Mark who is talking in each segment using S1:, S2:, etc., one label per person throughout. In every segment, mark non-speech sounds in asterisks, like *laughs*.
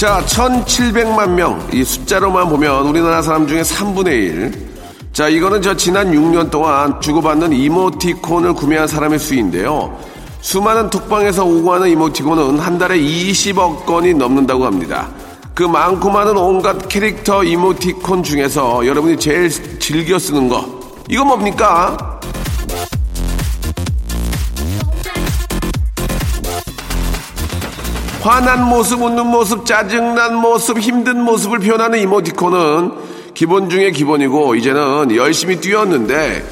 S1: 자 1700만 명 이 숫자로만 보면 우리나라 사람 중에 3분의 1 자 이거는 저 지난 6년 동안 주고받는 이모티콘을 구매한 사람의 수인데요 수많은 톡방에서 오고 가는 이모티콘은 한 달에 20억 건이 넘는다고 합니다. 그 많고 많은 온갖 캐릭터 이모티콘 중에서 여러분이 제일 즐겨 쓰는 거, 이거 뭡니까? 화난 모습, 웃는 모습, 짜증난 모습, 힘든 모습을 표현하는 이모티콘은 기본 중에 기본이고, 이제는 열심히 뛰었는데,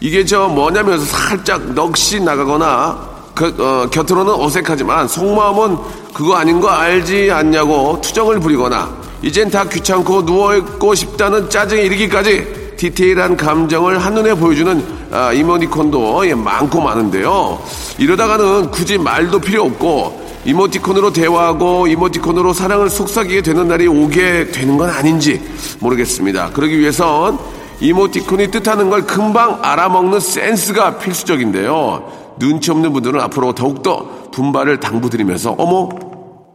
S1: 이게 저 뭐냐면서 살짝 넋이 나가거나 그, 어, 곁으로는 어색하지만 속마음은 그거 아닌 거 알지 않냐고 투정을 부리거나 이젠 다 귀찮고 누워있고 싶다는 짜증에 이르기까지 디테일한 감정을 한눈에 보여주는 아, 이모티콘도 예, 많고 많은데요. 이러다가는 굳이 말도 필요 없고 이모티콘으로 대화하고 이모티콘으로 사랑을 속삭이게 되는 날이 오게 되는 건 아닌지 모르겠습니다. 그러기 위해선 이모티콘이 뜻하는 걸 금방 알아먹는 센스가 필수적인데요. 눈치 없는 분들은 앞으로 더욱더 분발을 당부드리면서 어머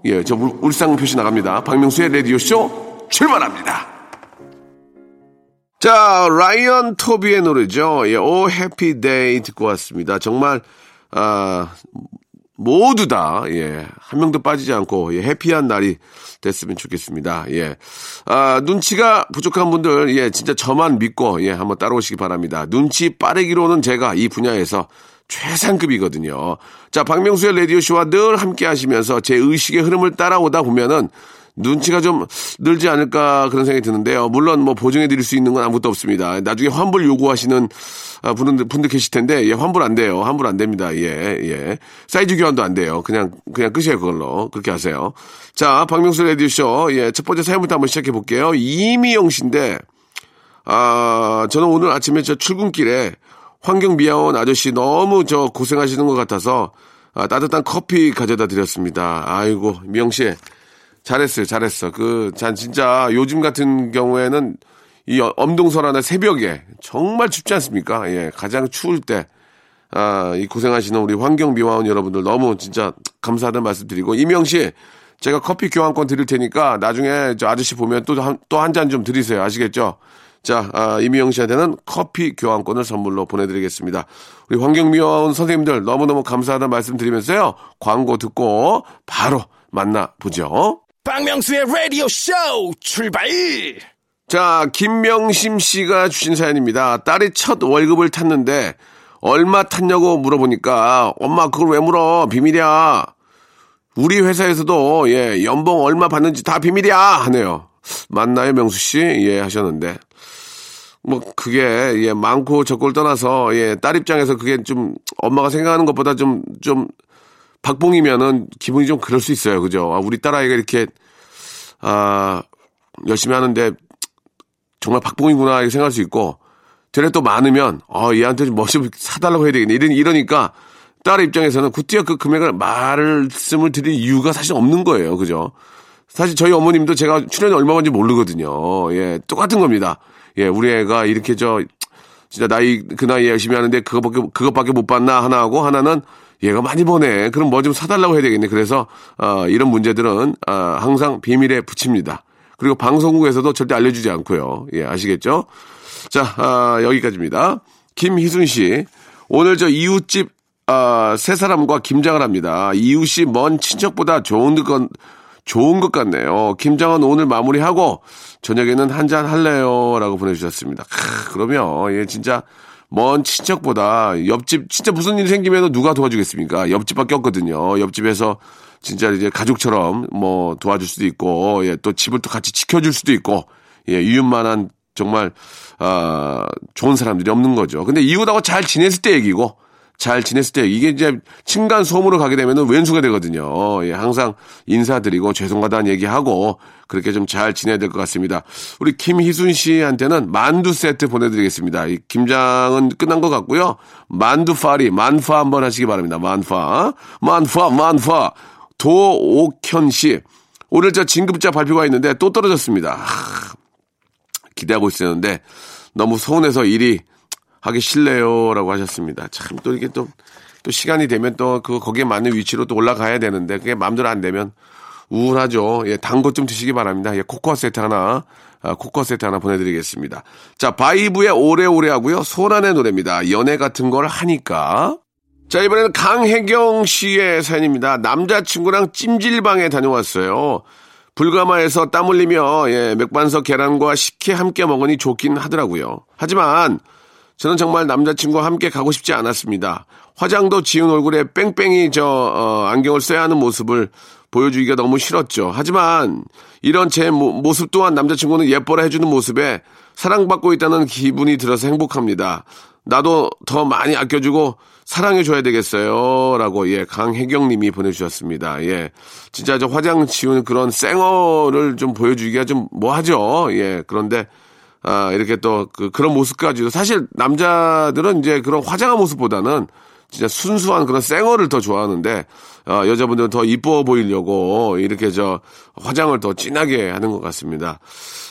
S1: 예, 저 울, 울상 표시 나갑니다. 박명수의 라디오 쇼 출발합니다. 자, 라이언 토비의 노래죠. 예, Oh Happy Day 듣고 왔습니다. 정말 아 모두 다, 예, 한 명도 빠지지 않고, 예, 해피한 날이 됐으면 좋겠습니다. 예. 아, 눈치가 부족한 분들, 예, 진짜 저만 믿고, 예, 한번 따라오시기 바랍니다. 눈치 빠르기로는 제가 이 분야에서 최상급이거든요. 자, 박명수의 라디오쇼와 늘 함께 하시면서 제 의식의 흐름을 따라오다 보면은 눈치가 좀 늘지 않을까 그런 생각이 드는데요. 물론 뭐 보증해 드릴 수 있는 건 아무것도 없습니다. 나중에 환불 요구하시는 아, 분들, 분들 계실 텐데, 예, 환불 안 돼요. 환불 안 됩니다. 예, 예. 사이즈 교환도 안 돼요. 그냥, 그냥 끝이에요. 그걸로. 그렇게 하세요. 자, 박명수 라디오쇼. 예, 첫 번째 사연부터 한번 시작해 볼게요. 이미영 씨인데, 아, 저는 오늘 아침에 저 출근길에 환경미화원 아저씨 너무 저 고생하시는 것 같아서 아, 따뜻한 커피 가져다 드렸습니다. 아이고, 미영 씨. 잘했어요, 잘했어. 그, 전 진짜 요즘 같은 경우에는 이 엄동설 하나 새벽에 정말 춥지 않습니까? 예, 가장 추울 때, 아, 이 고생하시는 우리 환경미화원 여러분들 너무 진짜 감사하다는 말씀 드리고, 이명 씨, 제가 커피 교환권 드릴 테니까 나중에 저 아저씨 보면 또 한, 또 한 잔 좀 드리세요. 아시겠죠? 자, 아, 이미영 씨한테는 커피 교환권을 선물로 보내드리겠습니다. 우리 환경미화원 선생님들 너무너무 감사하다는 말씀 드리면서요. 광고 듣고 바로 만나보죠.
S2: 박명수의 라디오 쇼 출발!
S1: 자, 김명심 씨가 주신 사연입니다. 딸이 첫 월급을 탔는데 얼마 탔냐고 물어보니까 엄마 그걸 왜 물어? 비밀이야. 우리 회사에서도 예, 연봉 얼마 받는지 다 비밀이야 하네요. 맞나요, 명수 씨? 예, 하셨는데. 뭐 그게 예 많고 적고를 떠나서 예 딸 입장에서 그게 좀 엄마가 생각하는 것보다 좀좀 박봉이면은 기분이 좀 그럴 수 있어요. 그죠? 아, 우리 딸아이가 이렇게 아 열심히 하는데 정말 박봉이구나 이렇게 생각할 수 있고 되레 또 많으면 어 얘한테 뭐좀 사달라고 해야 되겠네. 이러, 이러니까 딸 입장에서는 구티야 그 금액을 말씀을 드릴 이유가 사실 없는 거예요. 그죠? 사실 저희 어머님도 제가 출연이 얼마 만인지 모르거든요. 예 똑같은 겁니다. 예, 우리 애가 이렇게 저, 진짜 나이, 그 나이에 열심히 하는데 그것밖에, 그것밖에 못 받나 하나 하고 하나는 얘가 많이 버네. 그럼 뭐 좀 사달라고 해야 되겠네. 그래서, 어, 이런 문제들은, 어, 항상 비밀에 붙입니다. 그리고 방송국에서도 절대 알려주지 않고요. 예, 아시겠죠? 자, 아, 여기까지입니다. 김희순 씨. 오늘 저 이웃집, 아, 세 사람과 김장을 합니다. 이웃이 먼 친척보다 좋은 건, 좋은 것 같네요. 김장은 오늘 마무리하고 저녁에는 한잔 할래요? 라고 보내주셨습니다. 크, 그러면, 예, 진짜, 먼 친척보다 옆집, 진짜 무슨 일 생기면 누가 도와주겠습니까? 옆집밖에 없거든요. 옆집에서 진짜 이제 가족처럼 뭐 도와줄 수도 있고, 예, 또 집을 또 같이 지켜줄 수도 있고, 예, 이웃만한 정말, 아, 좋은 사람들이 없는 거죠. 근데 이웃하고 잘 지냈을 때 얘기고, 잘 지냈을 때 이게 이제 층간 소음으로 가게 되면은 왼수가 되거든요. 예, 항상 인사드리고 죄송하다는 얘기하고 그렇게 좀 잘 지내야 될 것 같습니다. 우리 김희순 씨한테는 만두 세트 보내드리겠습니다. 이 김장은 끝난 것 같고요. 만두 파리, 만파 한번 하시기 바랍니다. 만파, 만파, 만파. 도옥현 씨. 오늘 저 진급자 발표가 있는데 또 떨어졌습니다. 하, 기대하고 있었는데 너무 서운해서 일이 하기 싫네요라고 하셨습니다. 참 또 이게 또, 또 시간이 되면 또 그 거기에 맞는 위치로 또 올라가야 되는데 그게 마음대로 안 되면 우울하죠. 예, 단 것 좀 드시기 바랍니다. 예, 코코아 세트 하나, 아, 코코아 세트 하나 보내드리겠습니다. 자, 바이브의 오래오래 하고요. 소란의 노래입니다. 연애 같은 걸 하니까. 자, 이번에는 강혜경 씨의 사연입니다. 남자친구랑 찜질방에 다녀왔어요. 불가마에서 땀 흘리며, 예, 맥반석 계란과 식혜 함께 먹으니 좋긴 하더라고요. 하지만, 저는 정말 남자친구와 함께 가고 싶지 않았습니다. 화장도 지운 얼굴에 뺑뺑이 저, 어, 안경을 써야 하는 모습을 보여주기가 너무 싫었죠. 하지만 이런 제 모, 습 또한 남자친구는 예뻐라 해주는 모습에 사랑받고 있다는 기분이 들어서 행복합니다. 나도 더 많이 아껴주고 사랑해줘야 되겠어요. 라고, 예, 강혜경 님이 보내주셨습니다. 예. 진짜 저 화장 지운 그런 쌩얼을 좀 보여주기가 좀 뭐하죠. 예. 그런데, 아, 이렇게 또 그, 그런 모습까지도 사실 남자들은 이제 그런 화장한 모습보다는 진짜 순수한 그런 쌩얼을 더 좋아하는데 어, 여자분들은 더 이뻐 보이려고 이렇게 저 화장을 더 진하게 하는 것 같습니다.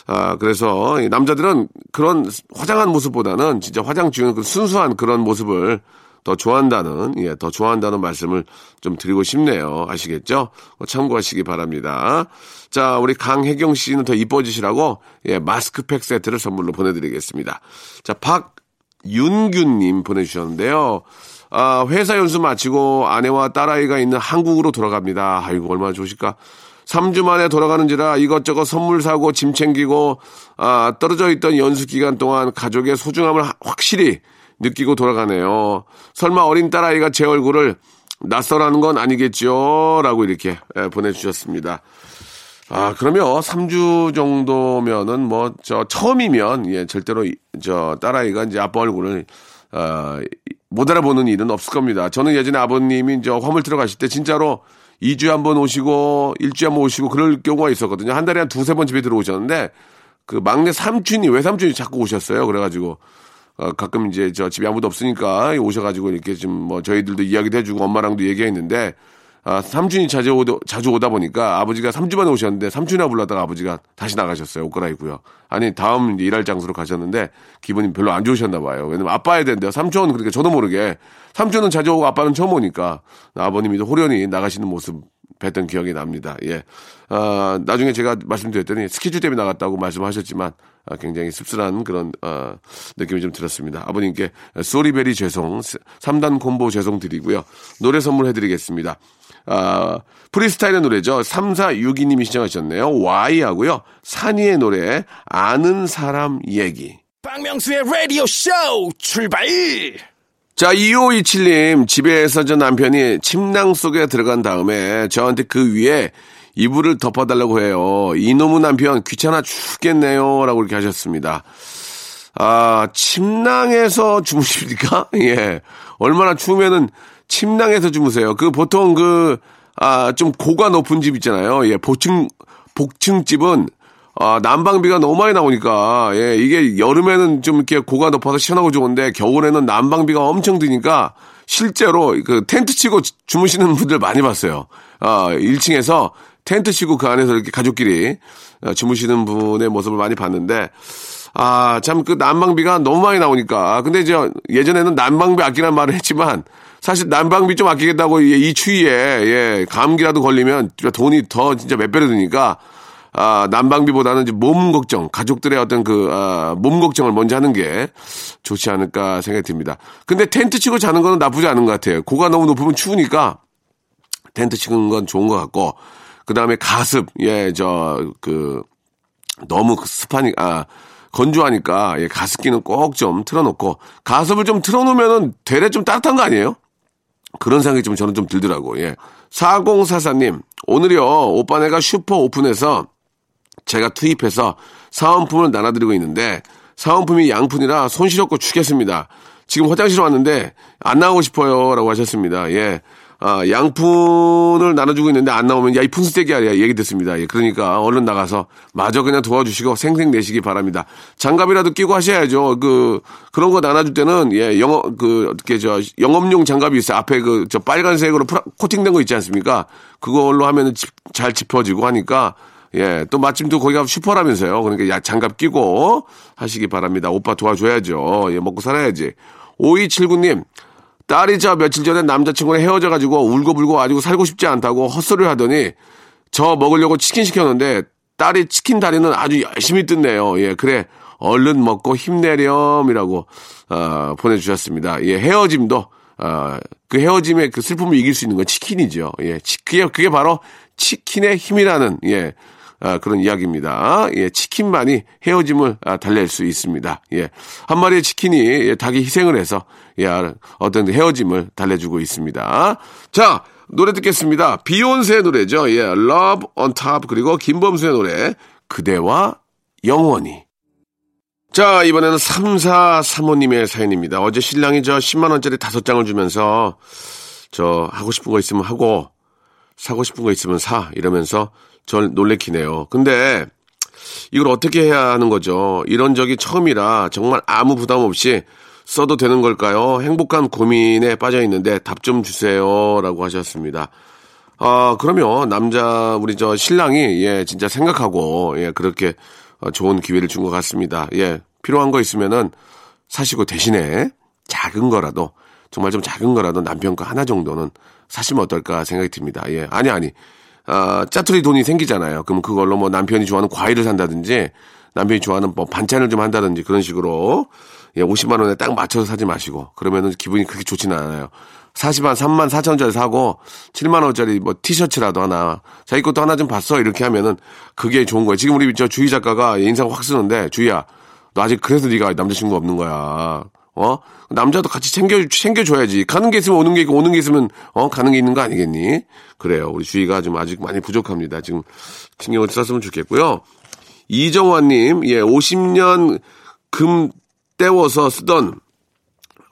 S1: 아, 그래서 남자들은 그런 화장한 모습보다는 진짜 화장 중에 그 순수한 그런 모습을 더 좋아한다는, 예, 더 좋아한다는 말씀을 좀 드리고 싶네요. 아시겠죠? 어, 참고하시기 바랍니다. 자, 우리 강혜경 씨는 더 이뻐지시라고, 예, 마스크팩 세트를 선물로 보내드리겠습니다. 자, 박윤규님 보내주셨는데요. 아, 회사 연수 마치고 아내와 딸아이가 있는 한국으로 돌아갑니다. 아이고, 얼마나 좋으실까. 3주 만에 돌아가는지라 이것저것 선물 사고 짐 챙기고, 아, 떨어져 있던 연수 기간 동안 가족의 소중함을 확실히 느끼고 돌아가네요. 설마 어린 딸아이가 제 얼굴을 낯설하는 건 아니겠죠? 라고 이렇게 예, 보내주셨습니다. 아, 그러면 3주 정도면은 뭐, 저, 처음이면, 예, 절대로, 저, 딸아이가 이제 아빠 얼굴을, 어, 못 알아보는 일은 없을 겁니다. 저는 예전에 아버님이 저 화물 들어가실 때 진짜로 2주에 한 번 오시고, 1주에 한 번 오시고, 그럴 경우가 있었거든요. 한 달에 한 두세 번 집에 들어오셨는데, 그 막내 삼촌이, 외삼촌이 자꾸 오셨어요. 그래가지고, 어, 가끔 이제 저 집에 아무도 없으니까 오셔가지고 이렇게 좀 뭐 저희들도 이야기도 해주고 엄마랑도 얘기했는데 아, 삼촌이 자주 오다, 자주 오다 보니까 아버지가 3주 만에 오셨는데 삼촌이나 불렀다가 아버지가 다시 나가셨어요. 옷 갈아입고요. 아니, 다음 이제 일할 장소로 가셨는데 기분이 별로 안 좋으셨나 봐요. 왜냐면 아빠 해야 되는데 삼촌 그러니까 저도 모르게 삼촌은 자주 오고 아빠는 처음 오니까 아버님이 호련히 나가시는 모습 뵀던 기억이 납니다. 예. 아, 나중에 제가 말씀드렸더니 스케줄 때문에 나갔다고 말씀하셨지만 아, 굉장히 씁쓸한 그런 아, 느낌이 좀 들었습니다. 아버님께 소리베리 죄송, 3단 콤보 죄송 드리고요. 노래 선물해 드리겠습니다. 아, 프리스타일의 노래죠. 3462님이 신청하셨네요. Y하고요. 산이의 노래, 아는 사람 얘기.
S2: 박명수의 라디오 쇼 출발!
S1: 자, 2527님, 집에서 저 남편이 침낭 속에 들어간 다음에 저한테 그 위에 이불을 덮어달라고 해요. 이놈의 남편 귀찮아 죽겠네요. 라고 이렇게 하셨습니다. 아, 침낭에서 주무십니까? *laughs* 예. 얼마나 추우면은 침낭에서 주무세요. 그 보통 그, 아, 좀 고가 높은 집 있잖아요. 예, 복층, 복층집은 아, 난방비가 너무 많이 나오니까, 예, 이게 여름에는 좀 이렇게 고가 높아서 시원하고 좋은데, 겨울에는 난방비가 엄청 드니까, 실제로 그 텐트 치고 주무시는 분들 많이 봤어요. 아, 1층에서 텐트 치고 그 안에서 이렇게 가족끼리 어, 주무시는 분의 모습을 많이 봤는데, 아, 참 그 난방비가 너무 많이 나오니까. 근데 이제 예전에는 난방비 아끼란 말을 했지만, 사실 난방비 좀 아끼겠다고 이 추위에 예, 감기라도 걸리면 돈이 더 진짜 몇 배로 드니까 아, 난방비보다는 몸 걱정, 가족들의 어떤 그, 아, 몸 걱정을 먼저 하는 게 좋지 않을까 생각이 듭니다. 근데 텐트 치고 자는 거는 나쁘지 않은 것 같아요. 고가 너무 높으면 추우니까 텐트 치는 건 좋은 것 같고, 그 다음에 가습, 예, 저, 그, 너무 그 습하니, 아, 건조하니까, 예, 가습기는 꼭 좀 틀어놓고, 가습을 좀 틀어놓으면은 되레 좀 따뜻한 거 아니에요? 그런 생각이 좀 저는 좀 들더라고. 예. 4044님, 오늘요, 오빠네가 슈퍼 오픈해서 제가 투입해서 사은품을 나눠드리고 있는데, 사은품이 양푼이라 손실없고 죽겠습니다. 지금 화장실 왔는데 안 나가고 싶어요 라고 하셨습니다. 예. 아, 양푼을 나눠주고 있는데 안 나오면 야 이 푼스테기야 얘기 듣습니다. 예, 그러니까 얼른 나가서 마저 그냥 도와주시고 생생 내시기 바랍니다. 장갑이라도 끼고 하셔야죠. 그 그런 거 나눠줄 때는 예 영업 그 어떻게 저 영업용 장갑이 있어요. 앞에 그 저 빨간색으로 코팅된 거 있지 않습니까? 그걸로 하면은 집, 잘 짚어지고 하니까 예, 또 마침 또 거기가 슈퍼라면서요. 그러니까 야, 장갑 끼고 하시기 바랍니다. 오빠 도와줘야죠. 예, 먹고 살아야지. 5279님, 딸이 저 며칠 전에 남자친구랑 헤어져가지고 울고불고 가지고 살고 싶지 않다고 헛소리를 하더니 저 먹으려고 치킨 시켰는데 딸이 치킨 다리는 아주 열심히 뜯네요. 예, 그래. 얼른 먹고 힘내렴이라고, 어, 보내주셨습니다. 예, 헤어짐도, 어, 그 헤어짐의 그 슬픔을 이길 수 있는 건 치킨이죠. 예, 치, 그게, 그게 바로 치킨의 힘이라는, 예, 아, 그런 이야기입니다. 예, 치킨만이 헤어짐을 아, 달랠 수 있습니다. 예, 한 마리의 치킨이 예, 닭이 희생을 해서 예, 어떤 헤어짐을 달래주고 있습니다. 자, 노래 듣겠습니다. 비욘세의 노래죠. 예, Love on Top 그리고 김범수의 노래 그대와 영원히. 자, 이번에는 3435님의 사연입니다. 어제 신랑이 저 10만원짜리 다섯 장을 주면서 저 하고 싶은 거 있으면 하고 사고 싶은 거 있으면 사 이러면서 절 놀래키네요. 근데 이걸 어떻게 해야 하는 거죠? 이런 적이 처음이라 정말 아무 부담 없이 써도 되는 걸까요? 행복한 고민에 빠져 있는데 답 좀 주세요라고 하셨습니다. 아, 그러면 남자 우리 저 신랑이 예, 진짜 생각하고 예, 그렇게 어, 좋은 기회를 준 것 같습니다. 예. 필요한 거 있으면은 사시고 대신에 작은 거라도 정말 좀 작은 거라도 남편 거 하나 정도는 사시면 어떨까 생각이 듭니다. 예. 아니 아니. 아, 짜투리 돈이 생기잖아요. 그럼 그걸로 뭐 남편이 좋아하는 과일을 산다든지 남편이 좋아하는 뭐 반찬을 좀 한다든지 그런 식으로 예, 50만 원에 딱 맞춰서 사지 마시고 그러면은 기분이 그렇게 좋지는 않아요. 40만, 3만 4천 원짜리 사고 7만 원짜리 뭐 티셔츠라도 하나 자기 것도 하나 좀 봤어 이렇게 하면은 그게 좋은 거예요. 지금 우리 저 주희 작가가 인상 확 쓰는데 주희야 너 아직 그래서 네가 남자친구 없는 거야. 어? 남자도 같이 챙겨, 챙겨줘야지. 가는 게 있으면 오는 게 있고, 오는 게 있으면, 어, 가는 게 있는 거 아니겠니? 그래요. 우리 주희가 좀 아직 많이 부족합니다. 지금 신경을 썼으면 좋겠고요. 이정환님, 예, 50년 금 떼워서 쓰던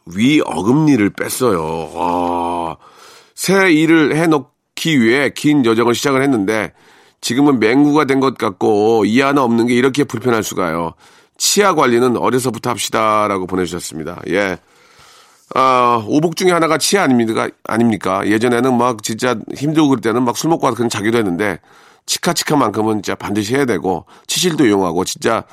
S1: 위 어금니를 뺐어요. 와, 새 일을 해놓기 위해 긴 여정을 시작을 했는데, 지금은 맹구가 된 것 같고, 이 하나 없는 게 이렇게 불편할 수가요. 치아 관리는 어려서부터 합시다라고 보내주셨습니다. 예. 아, 오복 중에 하나가 치아 아닙니까? 아닙니까? 예전에는 막 진짜 힘들고 그럴 때는 막 술 먹고 와서 그냥 자기도 했는데 치카치카만큼은 진짜 반드시 해야 되고 치실도 이용하고 진짜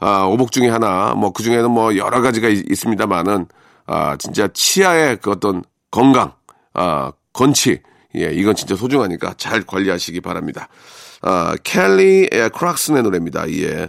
S1: 아, 오복 중에 하나 뭐 그 중에는 뭐 여러 가지가 있, 습니다만은 아, 진짜 치아의 그 어떤 건강, 아, 건치 예, 이건 진짜 소중하니까 잘 관리하시기 바랍니다. 아, 켈리 크락슨의 노래입니다. 예.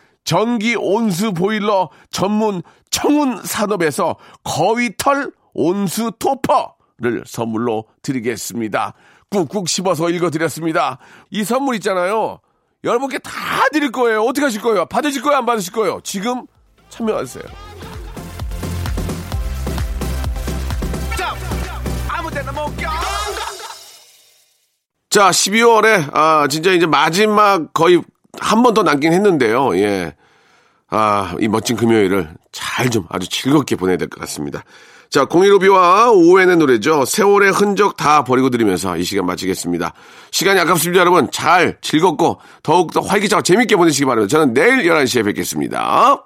S1: 전기 온수 보일러 전문 청운 산업에서 거위털 온수 토퍼를 선물로 드리겠습니다. 꾹꾹 씹어서 읽어드렸습니다. 이 선물 있잖아요. 여러분께 다 드릴 거예요. 어떻게 하실 거예요? 받으실 거예요? 안 받으실 거예요? 지금 참여하세요. 자, 12월에, 아, 진짜 이제 마지막 거의 한 번 더 남긴 했는데요. 예. 아, 이 멋진 금요일을 잘 좀 아주 즐겁게 보내야 될 것 같습니다. 자, 015B와 오웬의 노래죠. 세월의 흔적 다 버리고 드리면서 이 시간 마치겠습니다. 시간이 아깝습니다, 여러분. 잘, 즐겁고, 더욱더 활기차고 재밌게 보내시기 바랍니다. 저는 내일 11시에 뵙겠습니다.